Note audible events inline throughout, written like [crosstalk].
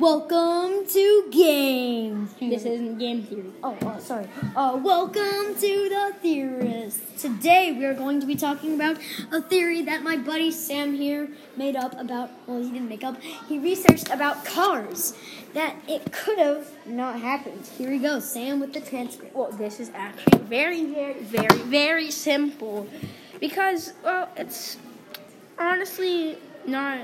Welcome to Game This isn't game theory. Oh, oh, sorry. Uh, welcome to the Theorist. Today we are going to be talking about a theory that my buddy Sam here made up about. Well, he didn't make up. He researched about cars that it could have not happened. Here we go, Sam with the transcript. Well, this is actually very, very, very, very simple because, well, it's honestly not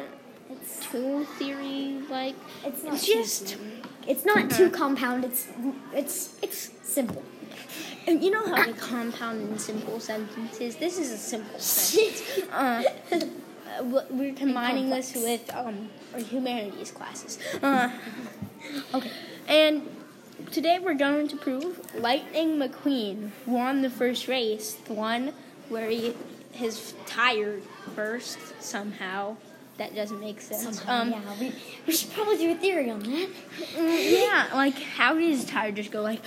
It's too theory like. it's not It's too just, theory. it's not too compound. It's it's it's simple. and you know how they compound in simple sentences. This is a simple [laughs] sentence. Uh, [laughs] uh, we're combining this with um, our humanities classes. Uh, Okay. And today we're going to prove Lightning McQueen won the first race, the one where he his tire burst somehow. That doesn't make sense. Somehow, um, yeah, we, we should probably do a theory on that. mm, yeah, like how his tire just go like?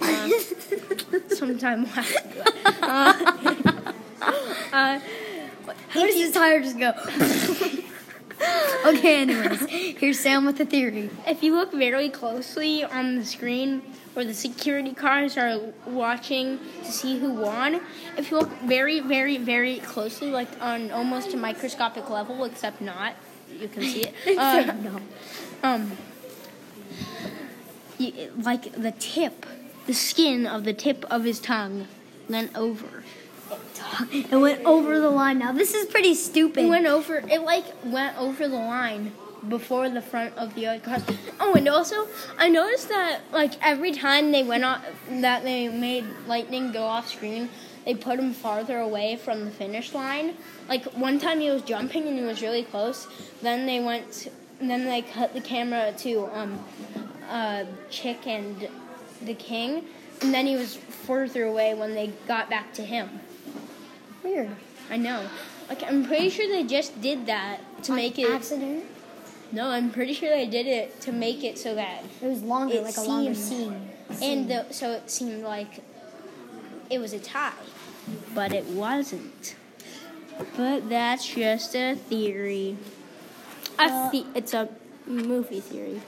um, [laughs] sometime. [laughs] Uh, uh, How does his tire just go? [laughs] [laughs] okay, anyways, here's Sam with the theory. If you look very closely on the screen where the security cars are watching to see who won, if you look very, very, very closely, like on almost a microscopic level, except not, you can see it. [laughs] Uh, no. um, you, like the tip, the skin of the tip of his tongue went over. It went over the line. Now this is pretty stupid. It went over. It like went over the line before the front of the other cars. Oh, and also I noticed that like every time they went off, that they made Lightning go off screen, they put him farther away from the finish line. Like one time he was jumping and he was really close. Then they went. Then they cut the camera to um, uh, Chick and the King, and then he was further away when they got back to him. Weird. I know. Like I'm pretty sure they just did that to make it. accident. No, I'm pretty sure they did it to make it so that It was longer, it like a longer scene. and the, so it seemed like it was a tie, but it wasn't. But that's just a theory. A Uh, the- it's a movie theory.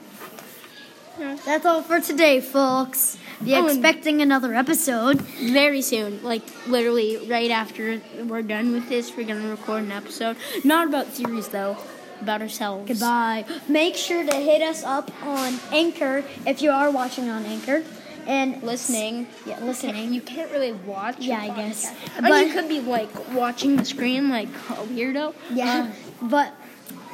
That's all for today, folks. Be Oh, expecting another episode. Very soon, like literally right after we're done with this, we're gonna record an episode. Not about theories though, about ourselves. Goodbye. Make sure to hit us up on Anchor if you are watching on Anchor. And Listening. Yeah, listening. You can't really watch. Yeah, I guess. podcast. I mean, But- you could be like watching the screen like a weirdo. Yeah. Uh, but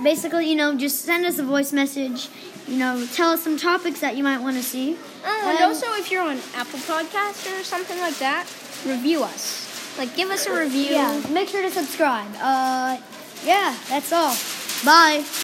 basically, you know, just send us a voice message. You know, tell us some topics that you might want to see. oh, and also, if you're on Apple Podcast or something like that, review us. Like, give us a review. Yeah, make sure to subscribe. Uh, yeah, that's all. Bye.